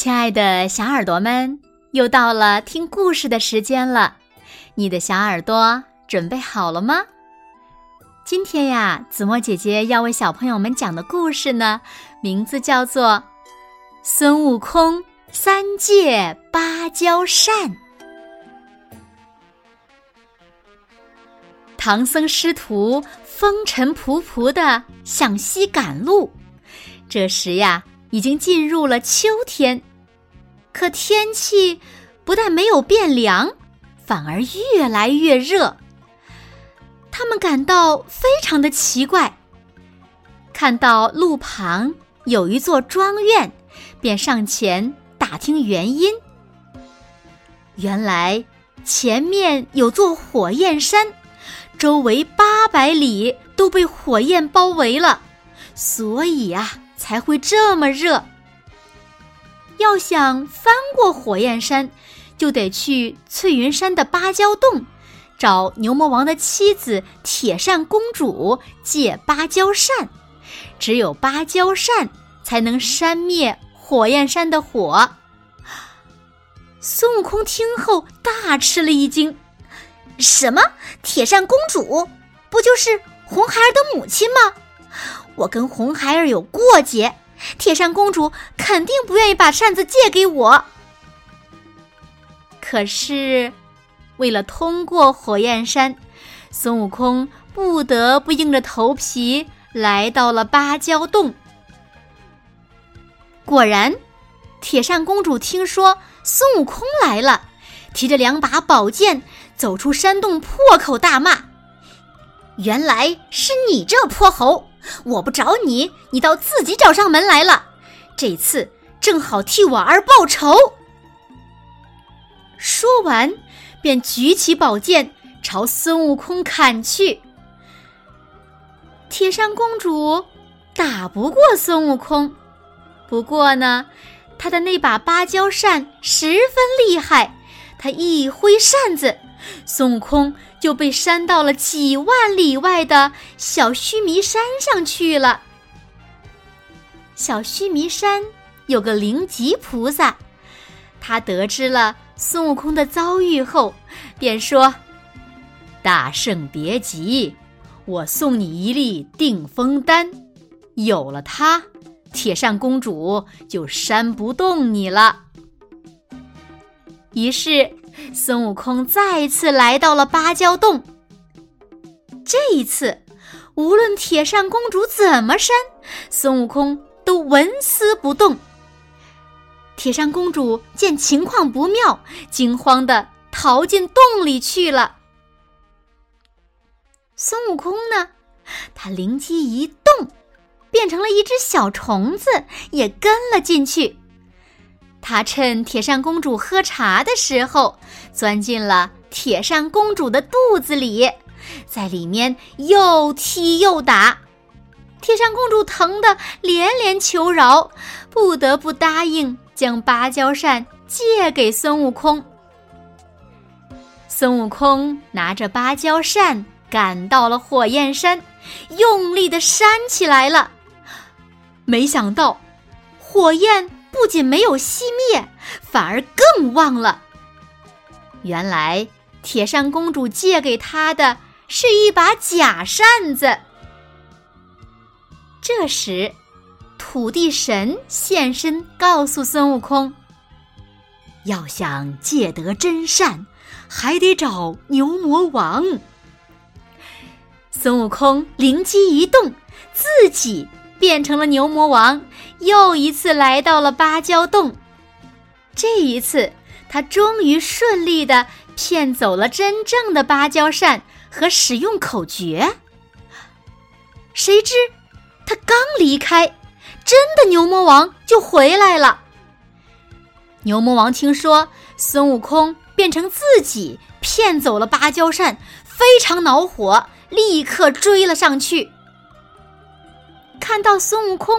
亲爱的小耳朵们，又到了听故事的时间了。你的小耳朵准备好了吗？今天呀，子墨姐姐要为小朋友们讲的故事呢，名字叫做《孙悟空三借芭蕉扇》。唐僧师徒风尘仆仆的向西赶路，这时呀，已经进入了秋天。可天气不但没有变凉，反而越来越热。他们感到非常的奇怪。看到路旁有一座庄院，便上前打听原因。原来前面有座火焰山，周围八百里都被火焰包围了，所以啊才会这么热。要想翻过火焰山，就得去翠云山的芭蕉洞，找牛魔王的妻子铁扇公主借芭蕉扇。只有芭蕉扇才能扇灭火焰山的火。孙悟空听后大吃了一惊：“什么？铁扇公主不就是红孩儿的母亲吗？我跟红孩儿有过节。”铁扇公主肯定不愿意把扇子借给我。可是，为了通过火焰山，孙悟空不得不硬着头皮来到了芭蕉洞。果然，铁扇公主听说孙悟空来了，提着两把宝剑走出山洞，破口大骂：“原来是你这泼猴！”我不找你，你倒自己找上门来了。这次正好替我儿报仇。说完，便举起宝剑朝孙悟空砍去。铁扇公主打不过孙悟空，不过呢，她的那把芭蕉扇十分厉害，她一挥扇子。孙悟空就被扇到了几万里外的小须弥山上去了。小须弥山有个灵吉菩萨，他得知了孙悟空的遭遇后，便说：“大圣别急，我送你一粒定风丹，有了它，铁扇公主就扇不动你了。”于是。孙悟空再次来到了芭蕉洞。这一次，无论铁扇公主怎么扇，孙悟空都纹丝不动。铁扇公主见情况不妙，惊慌的逃进洞里去了。孙悟空呢，他灵机一动，变成了一只小虫子，也跟了进去。他趁铁扇公主喝茶的时候，钻进了铁扇公主的肚子里，在里面又踢又打。铁扇公主疼得连连求饶，不得不答应将芭蕉扇借给孙悟空。孙悟空拿着芭蕉扇赶到了火焰山，用力的扇起来了。没想到，火焰。不仅没有熄灭，反而更旺了。原来铁扇公主借给他的是一把假扇子。这时，土地神现身，告诉孙悟空：“要想借得真扇，还得找牛魔王。”孙悟空灵机一动，自己。变成了牛魔王，又一次来到了芭蕉洞。这一次，他终于顺利的骗走了真正的芭蕉扇和使用口诀。谁知，他刚离开，真的牛魔王就回来了。牛魔王听说孙悟空变成自己骗走了芭蕉扇，非常恼火，立刻追了上去。看到孙悟空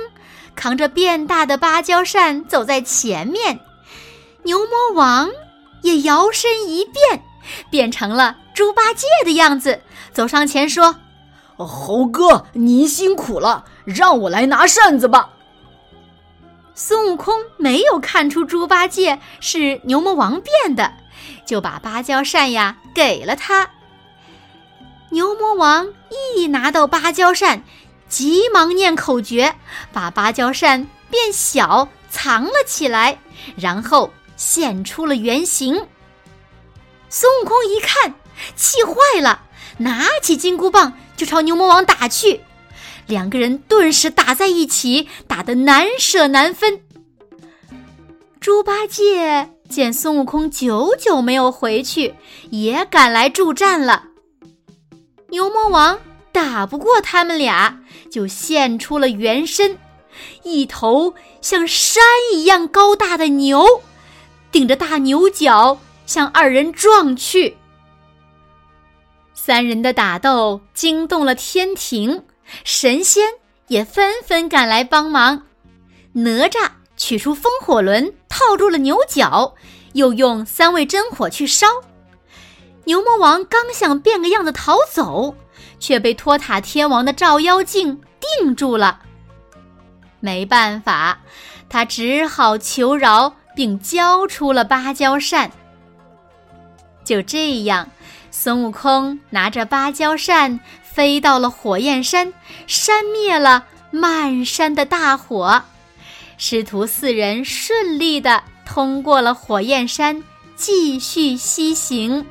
扛着变大的芭蕉扇走在前面，牛魔王也摇身一变，变成了猪八戒的样子，走上前说：“猴哥，您辛苦了，让我来拿扇子吧。”孙悟空没有看出猪八戒是牛魔王变的，就把芭蕉扇呀给了他。牛魔王一拿到芭蕉扇，急忙念口诀，把芭蕉扇变小藏了起来，然后现出了原形。孙悟空一看，气坏了，拿起金箍棒就朝牛魔王打去。两个人顿时打在一起，打得难舍难分。猪八戒见孙悟空久久没有回去，也赶来助战了。牛魔王打不过他们俩，就现出了原身，一头像山一样高大的牛，顶着大牛角向二人撞去。三人的打斗惊动了天庭。神仙也纷纷赶来帮忙。哪吒取出风火轮，套住了牛角，又用三味真火去烧。牛魔王刚想变个样子逃走，却被托塔天王的照妖镜定住了。没办法，他只好求饶，并交出了芭蕉扇。就这样，孙悟空拿着芭蕉扇。飞到了火焰山，扇灭了满山的大火。师徒四人顺利的通过了火焰山，继续西行。